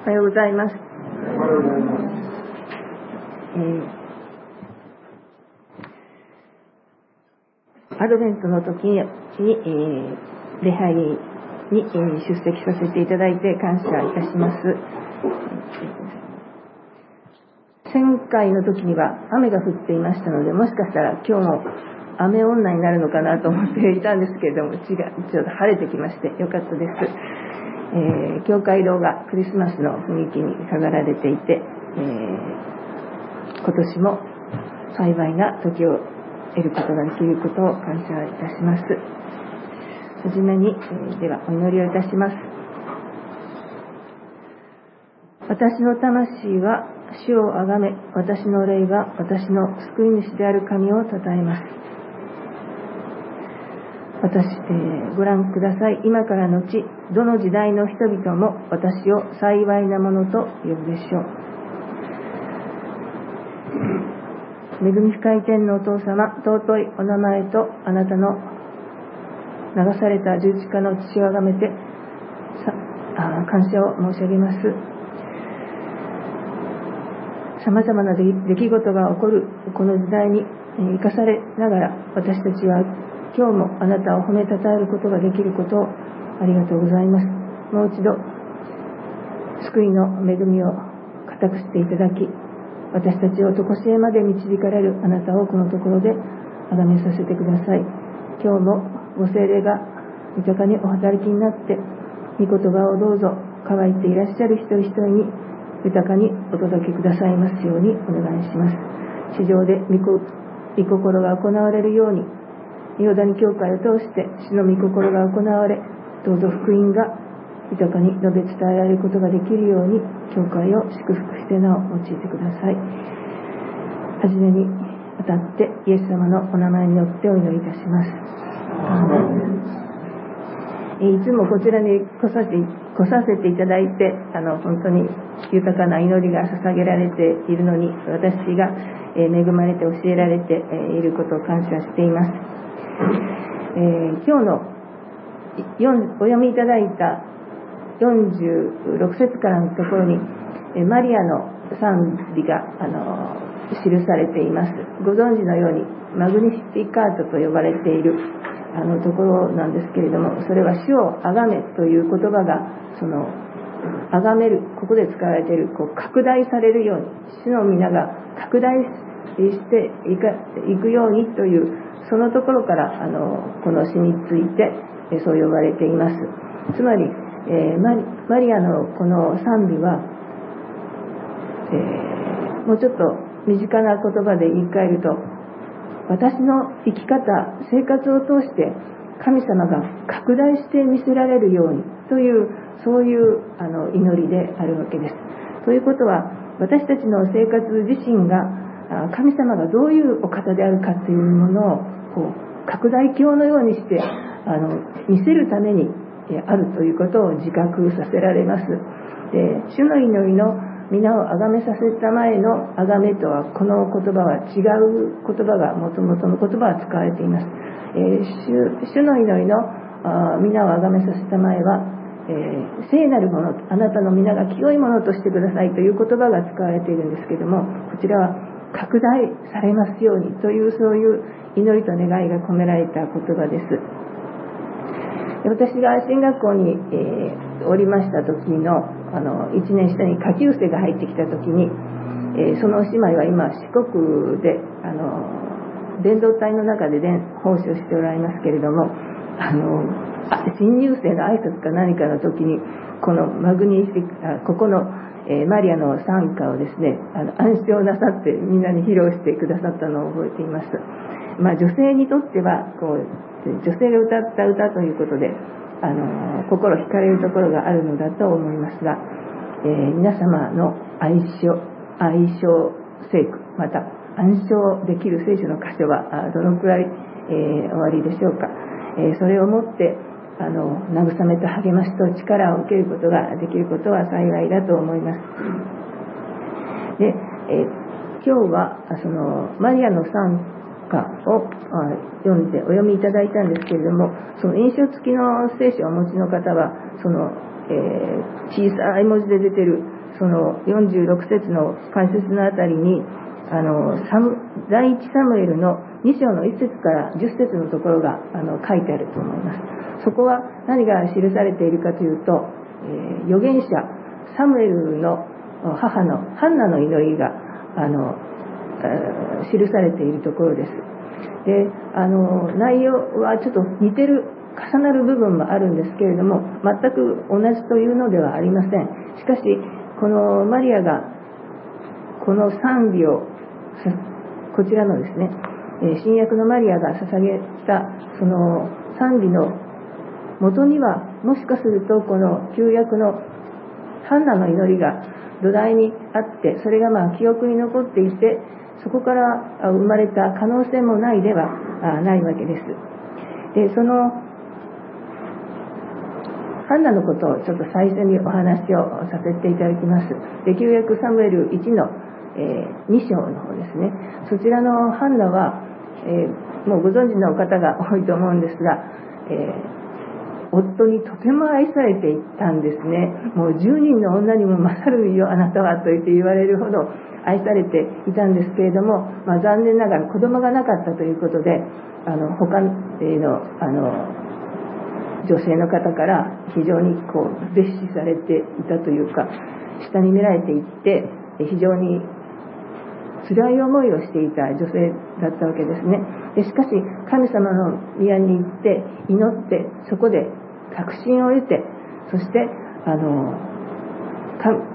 おはようございます。えー、アドベントの時に、えー、礼拝に、えー、出席させていただいて感謝いたします。前回の時には雨が降っていましたので、もしかしたら今日も雨女になるのかなと思っていたんですけれども、違う、ちょっと晴れてきましてよかったです。えー、教会堂がクリスマスの雰囲気に飾られていて、えー、今年も幸いな時を得ることができることを感謝いたします。はじめに、えー、ではお祈りをいたします。私の魂は主をあがめ、私の霊が私の救い主である神を称えます。私、えー、ご覧ください。今からのち、どの時代の人々も私を幸いなものと呼ぶでしょう。恵み深い天のお父様、尊いお名前とあなたの流された十字架の父をあがめてあ感謝を申し上げます。様々な出来事が起こるこの時代に生かされながら私たちは今日もあなたを褒めたたえることができることをありがとうございます。もう一度、救いの恵みを固くしていただき、私たちを常しえまで導かれるあなたをこのところで崇めさせてください。今日もご精霊が豊かにお働きになって、御言葉をどうぞ乾いていらっしゃる一人一人に豊かにお届けくださいますようにお願いします。地上で御心が行われるようにヨダニ教会を通して主の御心が行われどうぞ福音が豊かに述べ伝えられることができるように教会を祝福してなお用いてください。はじめにあたってイエス様のお名前によってお祈りいたします。いつもこちらに来させて来させていただいてあの本当に豊かな祈りが捧げられているのに私が恵まれて教えられていることを感謝していますえー、今日のお読みいただいた46節からのところに、えマリアの賛美が、あの記されています。ご存知のようにマグニフィカートと呼ばれているあのところなんですけれどもそれは主をあがめという言葉がそのあがめるここで使われているこう拡大されるように主の皆が拡大していくようにというそのところからあのこの詩についてそう呼ばれています。つまり、えー、マリアのこの賛美は、えー、もうちょっと身近な言葉で言い換えると私の生き方生活を通して神様が拡大して見せられるようにというそういうあの祈りであるわけです。ということは私たちの生活自身が神様がどういうお方であるかというものをこう拡大鏡のようにしてあの見せるためにあるということを自覚させられます。で主の祈りの皆を崇めさせた前の崇めとはこの言葉は違う言葉がもともとの言葉は使われています、えー、主の祈りの皆を崇めさせた前は、えー、聖なるものあなたの皆が清いものとしてくださいという言葉が使われているんですけどもこちらは拡大されますようにというそういう祈りと願いが込められた言葉です。私が進学校に、えー、おりました時のあの1年下に下級生が入ってきた時に、えー、その姉妹は今四国であの伝道隊の中で奉仕をしておられますけれどもあの新入生の挨拶か何かの時にこのマグニフィここのえー、マリアの賛歌をですねあの暗唱なさってみんなに披露してくださったのを覚えています、まあ、女性にとってはこう女性が歌った歌ということであの心惹かれるところがあるのだと思いますが、えー、皆様の愛称愛称聖句また暗唱できる聖書の箇所はどのくらい、えー、おありでしょうか、えそれをもってあの慰めと励ましと力を受けることができることは幸いだと思います。で、え今日はそのマリアの賛歌を読んでお読みいただいたんですけれどもその印象付きの聖書をお持ちの方はそのえー、小さい文字で出てるその46節の解説のあたりにあの第一サムエルの2章の1節から10節のところがあの書いてあると思いますそこは何が記されているかというと、えー、預言者サムエルの母のハンナの祈りがあの記されているところです。であの内容はちょっと似てる重なる部分もあるんですけれども全く同じというのではありません。しかしこのマリアがこの賛美をこちらのですね新約のマリアが捧げたその賛美の元にはもしかするとこの旧約のハンナの祈りが土台にあってそれがまあ記憶に残っていてそこから生まれた可能性もないではないわけです。でそのハンナのことをちょっと最初にお話をさせていただきます。で旧約サムエル1の、えー、2章の方ですね。そちらのハンナは、えー、もうご存知の方が多いと思うんですが、えー夫にとても愛されていたんですね。もう10人の女にも勝るよあなたはと言って言われるほど愛されていたんですけれども、まあ、残念ながら子供がなかったということであの他のあの女性の方から非常にこう蔑視されていたというか下に見られていって非常に辛い思いをしていた女性だったわけですね。でしかし神様の宮に行って祈ってそこで確信を得てそしてあの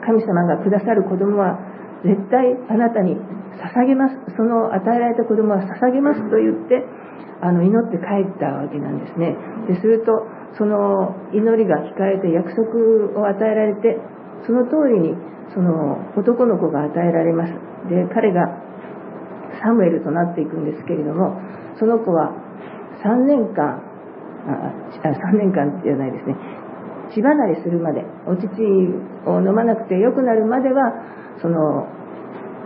神様がくださる子供は絶対あなたに捧げます。その与えられた子供は捧げますと言ってあの祈って帰ったわけなんですね。でするとその祈りが聞かれて約束を与えられてその通りにその男の子が与えられます。で彼がサムエルとなっていくんですけれどもその子は3年間あ3年間じゃないですね。血離れするまでお乳を飲まなくてよくなるまではその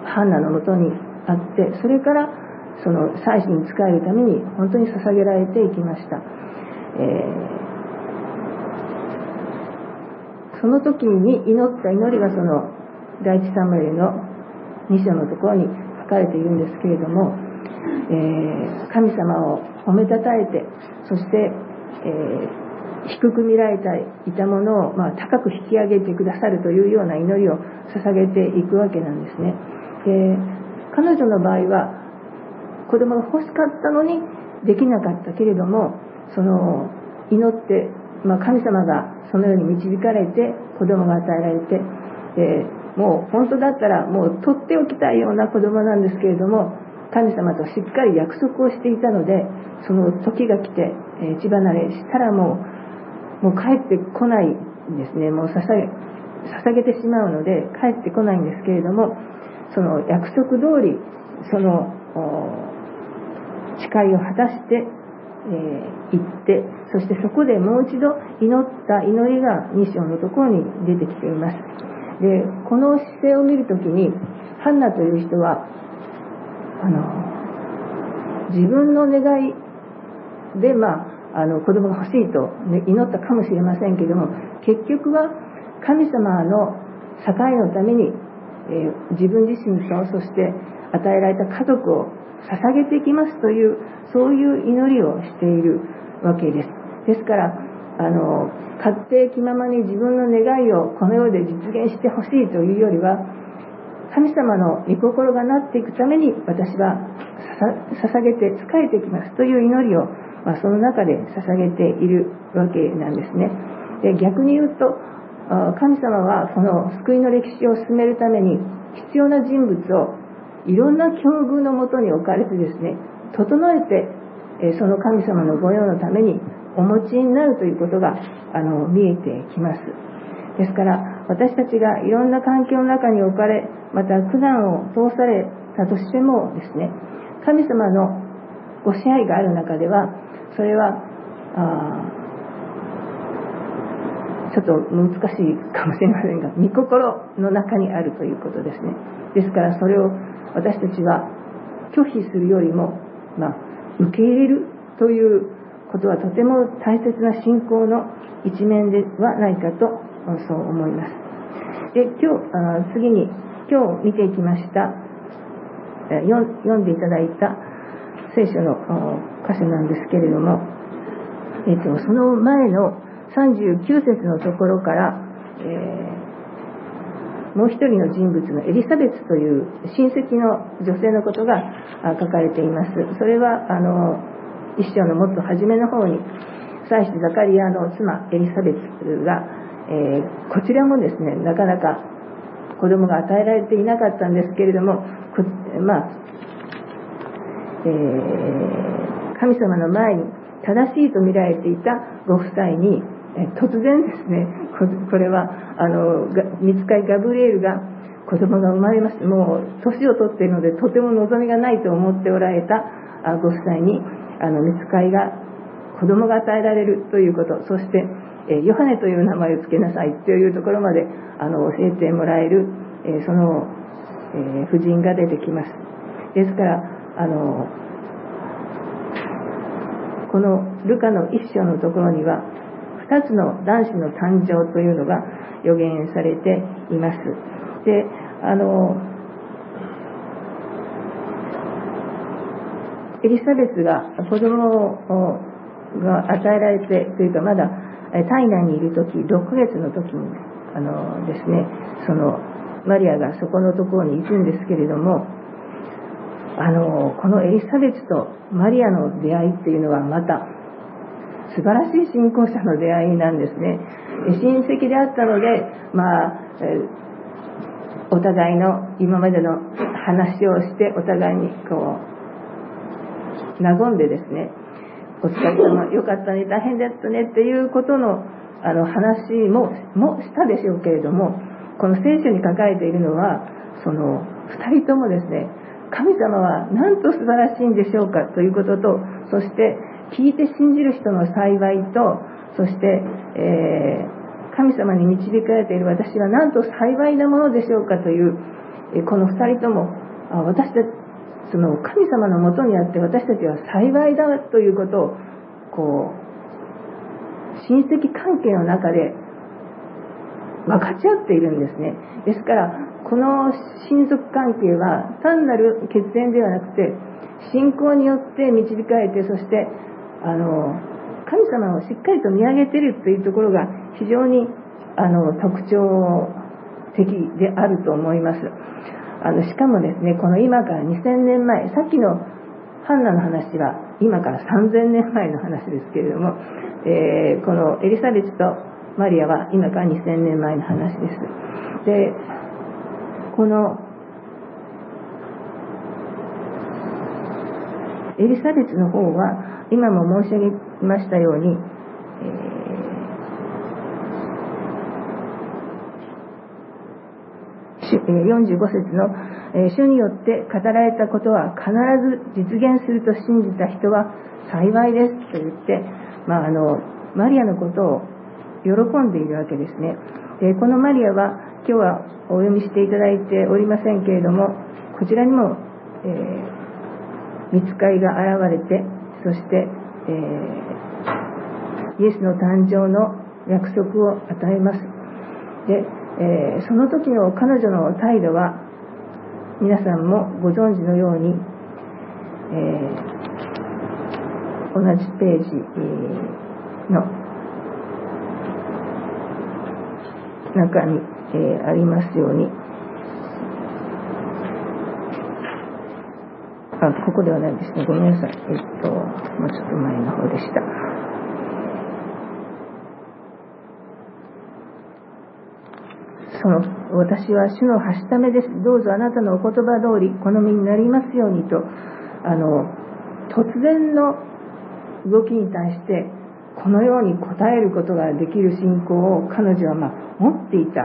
ハンナのもとにあってそれからその祭祀に仕えるために本当に捧げられていきました、えー、その時に祈った祈りがその第一サムエルの2章のところに書かれているんですけれども、えー、神様を褒めたたえてそして、えー低く見られていたものを、まあ、高く引き上げてくださるというような祈りを捧げていくわけなんですね。で彼女の場合は子供が欲しかったのにできなかったけれどもその祈って、まあ、神様がそのように導かれて子供が与えられてでもう本当だったらもう取っておきたいような子供なんですけれども神様としっかり約束をしていたのでその時が来て、えー、血離れしたらもうもう帰ってこないんですね。もう捧げ捧げてしまうので帰ってこないんですけれどもその約束通りその誓いを果たして、えー、行ってそしてそこでもう一度祈った祈りが2章のところに出てきています。でこの姿勢を見るときにハンナという人はあの自分の願いで、まあ、あの子供が欲しいと、ね、祈ったかもしれませんけども結局は神様の境のために、えー、自分自身とそして与えられた家族を捧げていきますというそういう祈りをしているわけです。ですからあの勝手気ままに自分の願いをこの世で実現してほしいというよりは神様の御心がなっていくために私は捧げて仕えてきますという祈りを、まあ、その中で捧げているわけなんですね。で逆に言うと神様はこの救いの歴史を進めるために必要な人物をいろんな境遇のもとに置かれてですね整えてその神様の御用のためにお持ちになるということがあの見えてきます。ですから私たちがいろんな環境の中に置かれまた苦難を通されたとしてもですね神様のご支配がある中ではそれはあちょっと難しいかもしれませんが御心の中にあるということですね。ですからそれを私たちは拒否するよりも、まあ、受け入れるということはとても大切な信仰の一面ではないかとそう思います。で、今日、あ次に、今日見ていきました、読んでいただいた聖書の箇所なんですけれども、えっと、その前の39節のところから、えー、もう一人の人物のエリザベツという親戚の女性のことが書かれています。それは、あの、一章のもっと初めの方に、祭司ザカリアの妻エリザベツが、えー、こちらもですね、なかなか子供が与えられていなかったんですけれども、まあ、えー、神様の前に正しいと見られていたご夫妻に、え突然ですね、これは、あの、見つかりガブリエルが子供が生まれました。もう、年を取っているので、とても望みがないと思っておられたご夫妻に、あの、見つかりが、子供が与えられるということ、そして、えヨハネという名前を付けなさいというところまで、あの、教えてもらえる、えその、え婦人が出てきます。ですから、あの、このルカの一章のところには、2つの男子の誕生というのが予言されています。で、あの、エリザベスが子供が与えられて、というかまだ体内にいる時、6月の時に、あのですね、そのマリアがそこのところに行くんですけれども、あの、このエリザベスとマリアの出会いっていうのはまた素晴らしい信仰者の出会いなんですね。親戚であったので、まあ、お互いの今までの話をしてお互いにこう、和んでですね、お疲れ様、よかったね、大変だったねっていうことのあの話ももしたでしょうけれども、この聖書に書かれているのは、その2人ともですね、神様はなんと素晴らしいんでしょうかということと、そして聞いて信じる人の幸いと、そして、えー、神様に導かれている私はなんと幸いなものでしょうかという、この2人とも、私たち、その神様のもとにあって私たちは幸いだということを、こう、親戚関係の中で分かち合っているんですね。ですから、この親族関係は単なる血縁ではなくて、信仰によって導かれて、そして、あの、神様をしっかりと見上げているというところが非常にあの特徴的であると思います。あのしかもですね、この今から2000年前、さっきのハンナの話は今から3000年前の話ですけれども、えー、このエリザベスとマリアは今から2000年前の話です。で、このエリザベスの方は今も申し上げましたように、えー、45節の、え主によって語られたことは必ず実現すると信じた人は幸いですと言って、まあ、あのマリアのことを喜んでいるわけですね。でこのマリアは今日はお読みしていただいておりませんけれども、こちらにも、えー、見つかりが現れて、そして、えー、イエスの誕生の約束を与えます。で、えー、その時の彼女の態度は、皆さんもご存知のように、え同じページの中に、えー、ありますように、あ、ここではないですね。ごめんなさい。えっと、もうちょっと前の方でした。その、私は主のはしためです。どうぞあなたのお言葉通り、好みになりますようにと、あの、突然の動きに対して、このように応えることができる信仰を彼女は、まあ、持っていた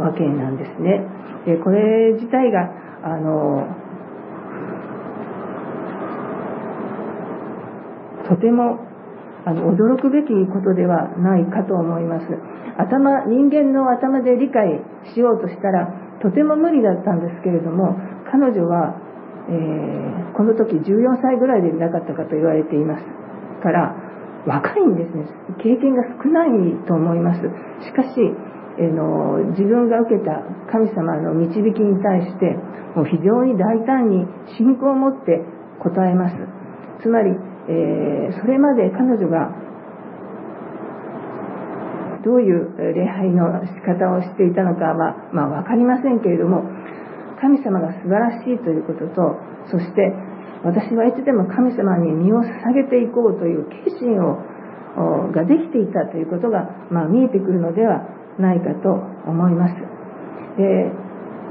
わけなんですね。でこれ自体があのとてもあの驚くべきことではないかと思います。頭人間の頭で理解しようとしたらとても無理だったんですけれども彼女は、えー、この時14歳ぐらいでいなかったかと言われていますから若いんですね。経験が少ないと思います。しかしえの自分が受けた神様の導きに対してもう非常に大胆に信仰を持って答えます。つまり、えー、それまで彼女がどういう礼拝の仕方をしていたのかは、まあ、分かりませんけれども神様が素晴らしいということとそして私はいつでも神様に身を捧げていこうという決心をができていたということが、まあ、見えてくるのではないかと思います。で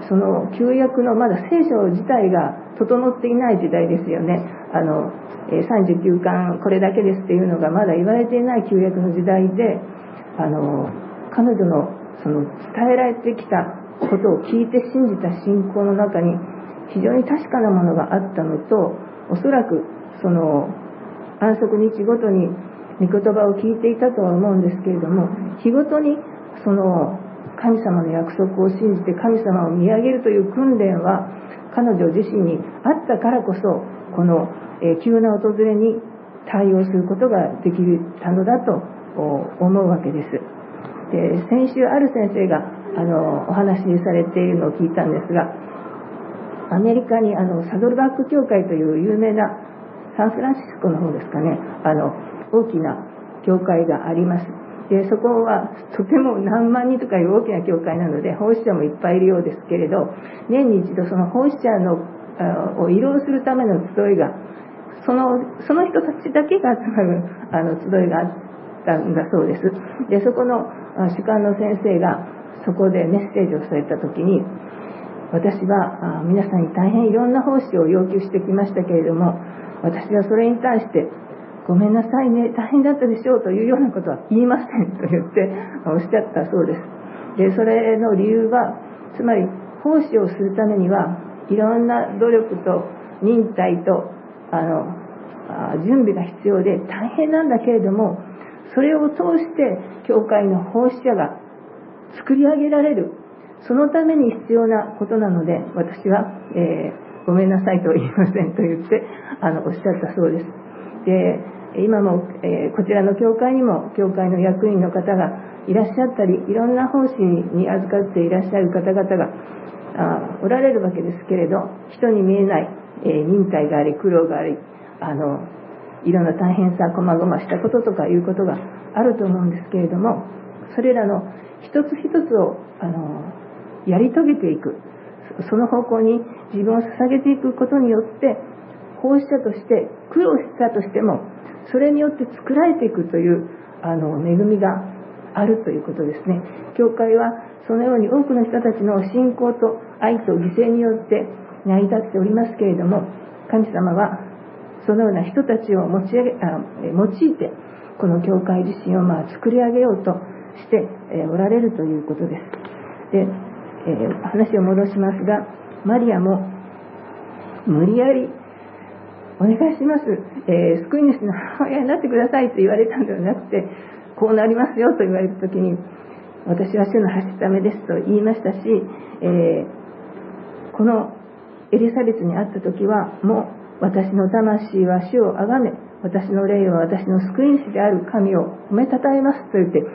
その旧約のまだ聖書自体が整っていない時代ですよね。あの39巻これだけですっていうのがまだ言われていない旧約の時代であの彼女のその伝えられてきたことを聞いて信じた信仰の中に非常に確かなものがあったのとおそらくその安息日ごとに御言葉を聞いていたとは思うんですけれども日ごとにその神様の約束を信じて神様を見上げるという訓練は彼女自身にあったからこそこの急な訪れに対応することができたのだと思うわけです。で先週ある先生があのお話しされているのを聞いたんですがアメリカにあのサドルバック教会という有名なサンフランシスコの方ですかねあの大きな教会があります。でそこはとても何万人とかいう大きな教会なので奉仕者もいっぱいいるようですけれど年に一度その奉仕者のを慰労するための集いがそのその人たちだけが集まるあの集いがあったんだそうです。でそこの主幹の先生がそこでメッセージをされた時に私は皆さんに大変いろんな奉仕を要求してきましたけれども私はそれに対してごめんなさいね大変だったでしょうというようなことは言いませんと言って おっしゃったそうです。でそれの理由はつまり奉仕をするためにはいろんな努力と忍耐とあの準備が必要で大変なんだけれどもそれを通して教会の奉仕者が作り上げられるそのために必要なことなので私は、えー、ごめんなさいと言いませんと言ってあのおっしゃったそうです。で今も、え、こちらの教会にも教会の役員の方がいらっしゃったりいろんな奉仕に預かっていらっしゃる方々があおられるわけですけれど人に見えない、え、忍耐があり苦労がありあのいろんな大変さこまごましたこととかいうことがあると思うんですけれどもそれらの一つ一つをあのやり遂げていく。その方向に自分を捧げていくことによって奉仕者として苦労したとしてもそれによって作られていくというあの恵みがあるということですね教会はそのように多くの人たちの信仰と愛と犠牲によって成り立っておりますけれども神様はそのような人たちを持ち上げあ用いてこの教会自身をまあ作り上げようとしておられるということです。で、えー、話を戻しますが、マリアも無理やりお願いします、えー、救い主の母親になってくださいと言われたのではなくて、こうなりますよと言われた時に、私は主の走っためですと言いましたし、えー、このエリザベスに会った時は、もう私の魂は主をあがめ、私の霊は私の救い主である神を褒めたたえますと言って、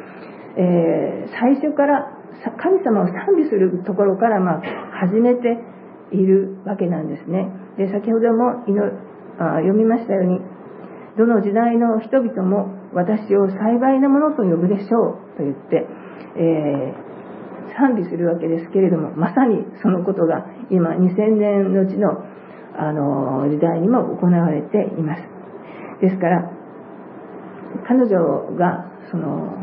えー、最初から神様を賛美するところから、まあ、始めているわけなんですね。で先ほども読みましたように、どの時代の人々も私を幸いなものと呼ぶでしょうと言って、えー、賛美するわけですけれども、まさにそのことが今2000年のうちのあの時代にも行われています。ですから、彼女がその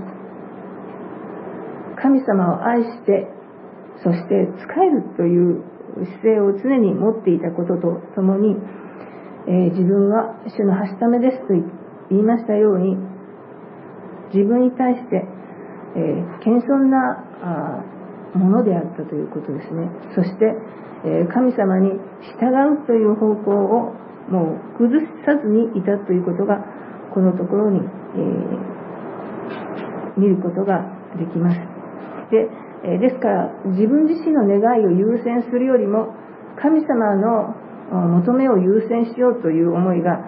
神様を愛してそして仕えるという姿勢を常に持っていたこととともに、えー、自分は主のはしためですと言いましたように自分に対して、えー、謙遜なものであったということですね。そして、えー、神様に従うという方向をもう崩さずにいたということがこのところに、え見ることができます。で、えですから自分自身の願いを優先するよりも神様の求めを優先しようという思いが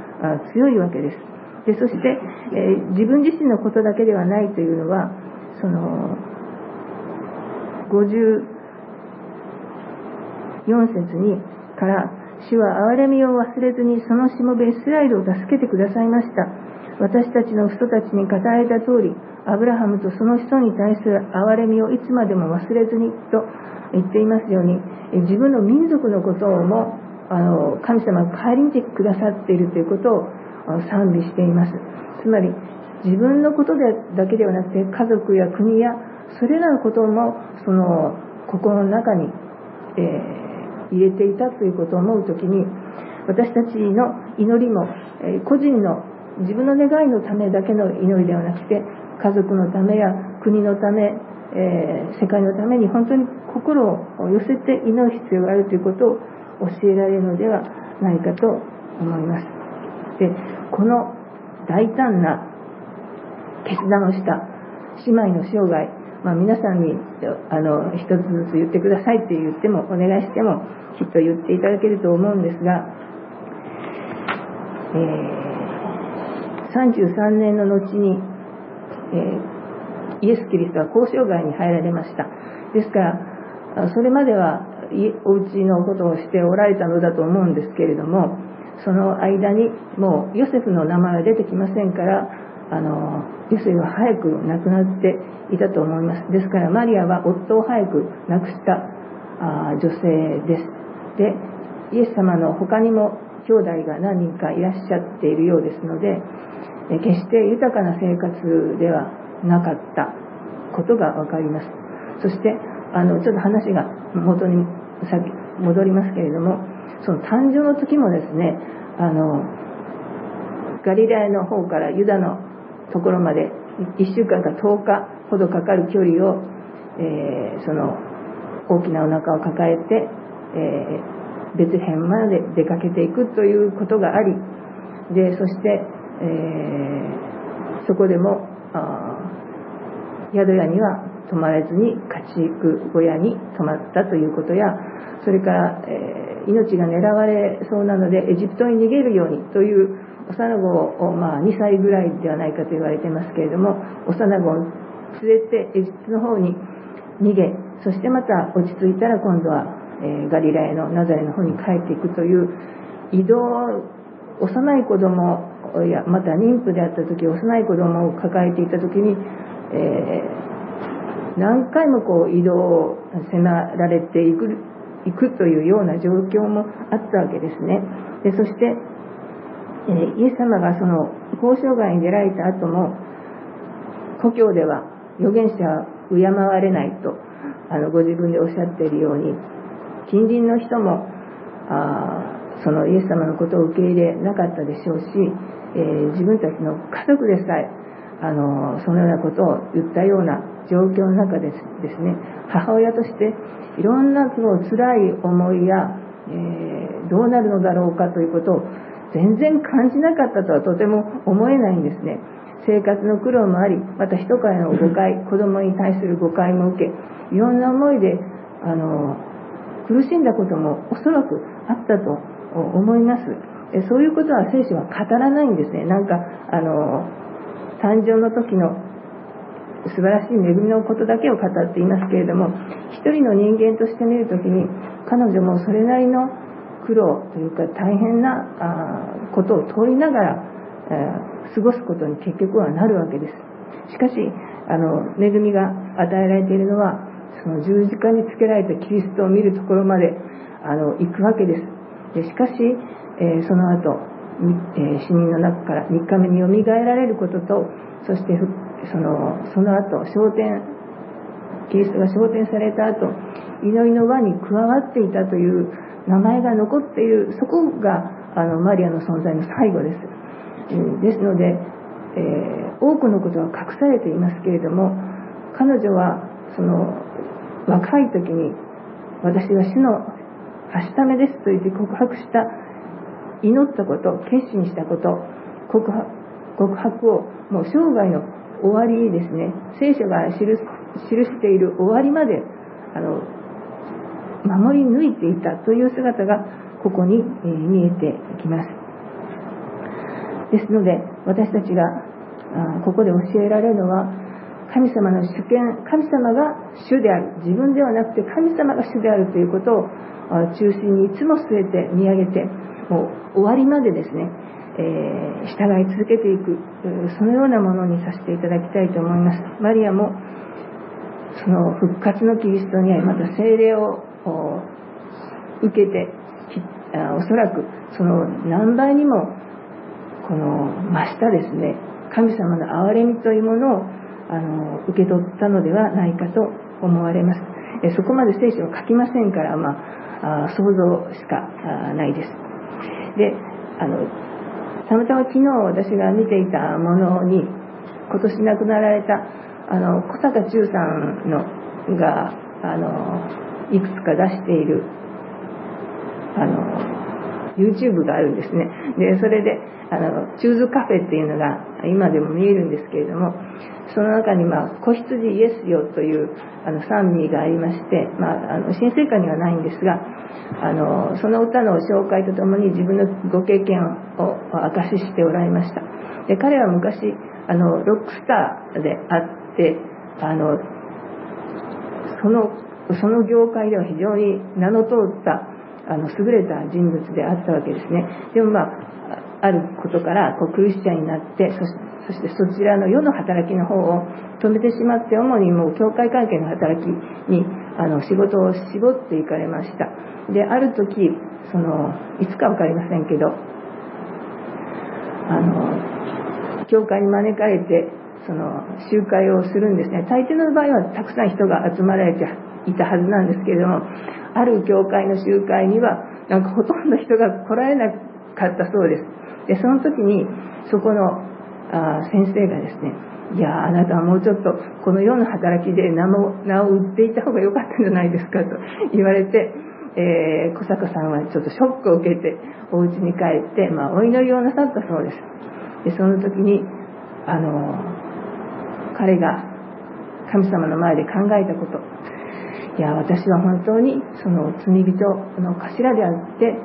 強いわけです。でそして、え自分自身のことだけではないというのはその54節にから主は憐れみを忘れずにそのしもべイスラエルを助けてくださいました。私たちの人たちに語られた通りアブラハムとその人に対する憐れみをいつまでも忘れずにと言っていますように自分の民族のことをもあの神様が顧みてくださっているということを賛美しています。つまり自分のことでだけではなくて家族や国やそれらのこともその心の中に、えー、入れていたということを思う時に私たちの祈りも、えー、個人の自分の願いのためだけの祈りではなくて家族のためや国のため、えー、世界のために本当に心を寄せて祈る必要があるということを教えられるのではないかと思います。でこの大胆な決断をした姉妹の生涯、まあ、皆さんにあの一つずつ言ってくださいって言ってもお願いしてもきっと言っていただけると思うんですが、えー、33年の後に、えー、イエス・キリストは交渉外に入られましたですからそれまではお家のことをしておられたのだと思うんですけれどもその間にもうヨセフの名前は出てきませんからあのヨセフは早く亡くなっていたと思います。ですからマリアは夫を早く亡くしたあ女性です。でイエス様の他にも兄弟が何人かいらっしゃっているようですので決して豊かな生活ではなかったことが分かります。そしてあのちょっと話が元に戻りますけれどもその誕生の時もですねあのガリラヤの方からユダのところまで1週間か10日ほどかかる距離を、えー、その大きなお腹を抱えて、えー、ベツヘンまで出かけていくということがありでそして、えー、そこでも宿屋には泊まらずに家畜小屋に泊まったということやそれから、え命が狙われそうなのでエジプトに逃げるようにという幼子を、まあ、2歳ぐらいではないかと言われてますけれども幼子を連れてエジプトの方に逃げそしてまた落ち着いたら今度は、えー、ガリラヤのナザレの方に帰っていくという移動幼い子供やまた妊婦であった時幼い子供を抱えていた時に、えー、何回もこう移動を迫られていくいくというような状況もあったわけですね。でそしてえイエス様がその交渉外に出られた後も故郷では預言者は敬われないとあのご自分でおっしゃっているように近隣の人もあそのイエス様のことを受け入れなかったでしょうし、えー、自分たちの家族でさえあのそのようなことを言ったような状況の中でですね。母親としていろんなその辛い思いや、えー、どうなるのだろうかということを全然感じなかったとはとても思えないんですね。生活の苦労もありまた人からの誤解子供に対する誤解も受けいろんな思いであの苦しんだこともおそらくあったと思います。そういうことは聖書は語らないんですね。なんかあの誕生の時の素晴らしい恵みのことだけを語っていますけれども一人の人間として見るときに彼女もそれなりの苦労というか大変なことを通りながら過ごすことに結局はなるわけです。しかしあの恵みが与えられているのはその十字架につけられたキリストを見るところまであの行くわけです。でしかし、えー、その後、え、死人の中から3日目によみがえられることとそしてそのその後昇天キリストが昇天された後祈りの輪に加わっていたという名前が残っているそこがあのマリアの存在の最後です、えー、ですので、えー、多くのことは隠されていますけれども彼女はその若い時に私は主のはしためですと言って告白した祈ったこと決心したこと告白をもう生涯の終わりですね。聖書が記している終わりまであの守り抜いていたという姿がここに見えてきます。ですので私たちがここで教えられるのは神様の主権神様が主である。自分ではなくて神様が主であるということを中心にいつも据えて見上げてもう終わりまでですね、えー、従い続けていくそのようなものにさせていただきたいと思います。マリアもその復活のキリストにはまた聖霊を受けておそらくその何倍にもこの増したですね神様の憐れみというものをあの受け取ったのではないかと思われます。そこまで聖書を書きませんから、まあ、想像しかないです。であのたまたま昨日私が見ていたものに今年亡くなられたあの小坂忠さんのがあのいくつか出しているあの YouTube があるんですね。で、それで、あの、チューズカフェっていうのが今でも見えるんですけれども、その中に、まあ、子羊イエスよというあの賛美がありまして、まあ、あの新生歌にはないんですが、あの、その歌の紹介とともに自分のご経験を証ししておられました。で、彼は昔、あの、ロックスターであって、あの、その、その業界では非常に名の通ったあの優れた人物であったわけですね。でもまああることからこうクリスチャンになってそしてそちらの世の働きの方を止めてしまって主にもう教会関係の働きにあの仕事を絞っていかれました。である時そのいつか分かりませんけどあの教会に招かれてその集会をするんですね。大抵の場合はたくさん人が集まられていたはずなんですけれどもある教会の集会にはなんかほとんど人が来られなかったそうです。でその時にそこのあ先生がですねいやあなたはもうちょっとこの世の働きで名も名を売っていた方が良かったんじゃないですかと 言われて、えー、小坂さんはちょっとショックを受けてお家に帰って、まあ、お祈りをなさったそうです。でその時にあの彼が神様の前で考えたこと。いや私は本当にその罪人の頭であって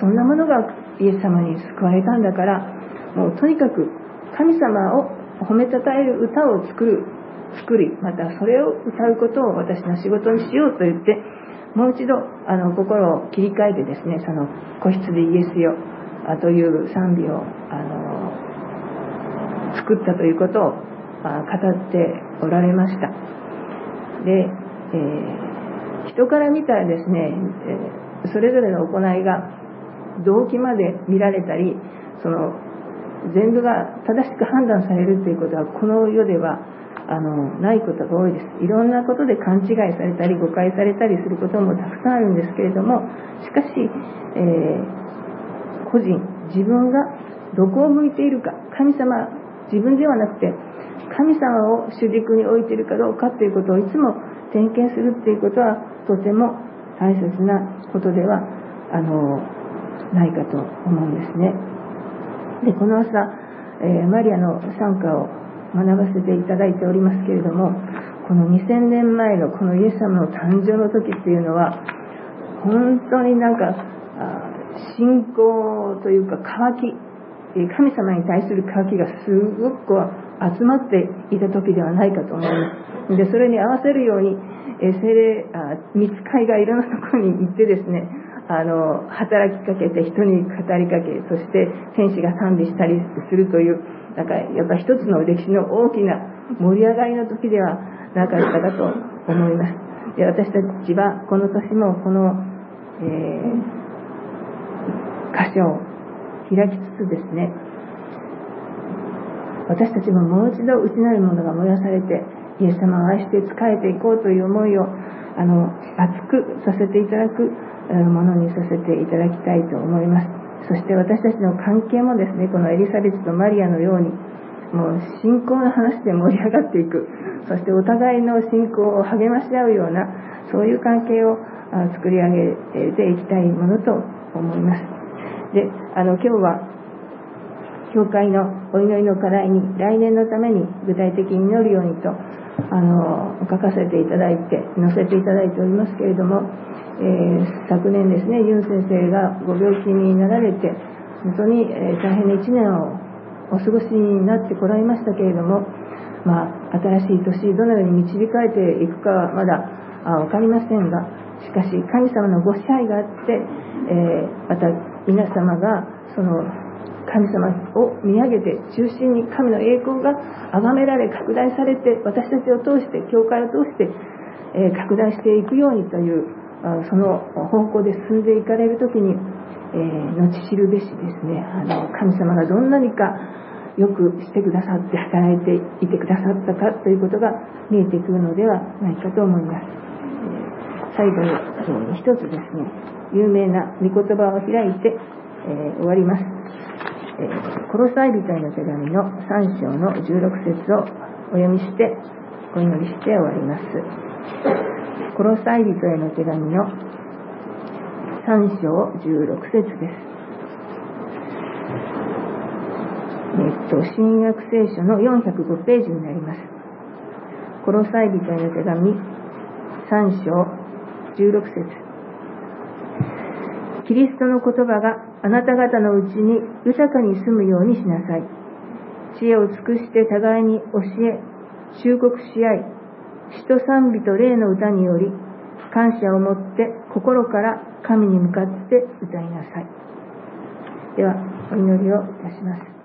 そんなものがイエス様に救われたんだからもうとにかく神様を褒めたたえる歌を作る作りまたそれを歌うことを私の仕事にしようと言ってもう一度あの心を切り替えてですねその個室でイエスよという賛美をあの作ったということを語っておられました。でえー、人から見たらですね、えー、それぞれの行いが動機まで見られたりその全部が正しく判断されるということはこの世ではあのないことが多いです。いろんなことで勘違いされたり誤解されたりすることもたくさんあるんですけれどもしかし、えー、個人自分がどこを向いているか神様自分ではなくて神様を主軸に置いているかどうかということをいつも点検するっていうことはとても大切なことではあのないかと思うんですね。でこの朝、えー、マリアの賛歌を学ばせていただいておりますけれどもこの2000年前のこのイエス様の誕生の時っていうのは本当になんか信仰というか渇き神様に対する渇きがすごくこう集まっていた時ではないかと思います。でそれに合わせるようにえ精霊あ見つかいがいろんなところに行ってですねあの働きかけて人に語りかけそして天使が賛美したりするというなんかやっぱ一つの歴史の大きな盛り上がりの時ではなかったかと思います。で私たちはこの年もこの、えー、箇所を開きつつですね私たちももう一度内なるものが燃やされてイエス様を愛して仕えていこうという思いをあの熱くさせていただくものにさせていただきたいと思います。そして私たちの関係もですねこのエリザベスとマリアのようにもう信仰の話で盛り上がっていく。そしてお互いの信仰を励まし合うようなそういう関係を作り上げていきたいものと思います。であの今日は教会のお祈りの課題に来年のために具体的に祈るようにとあの書かせていただいて載せていただいておりますけれども、えー、昨年ですねユン先生がご病気になられて本当に、え、大変な1年をお過ごしになってこられましたけれども、まあ、新しい年、どのように導かれていくかはまだ分かりませんが、しかし神様のご支配があって、えー、また皆様がその神様を見上げて中心に神の栄光が崇められ拡大されて私たちを通して教会を通して、え、拡大していくようにというその方向で進んでいかれる時に、え、後知るべしですねあの神様がどんなにかよくしてくださって働いていてくださったかということが見えてくるのではないかと思います。最後に、えー、一つですね、有名な御言葉を開いて、え、終わります。えー、コロサイ人への手紙の3章の16節をお読みして、お祈りして終わります。コロサイ人への手紙の3章16節です。えっと、新約聖書の405ページになります。コロサイ人への手紙3章16節キリストの言葉があなた方のうちに豊かに住むようにしなさい。知恵を尽くして互いに教え、忠告し合い、死と賛美と霊の歌により、感謝を持って心から神に向かって歌いなさい。では、お祈りをいたします。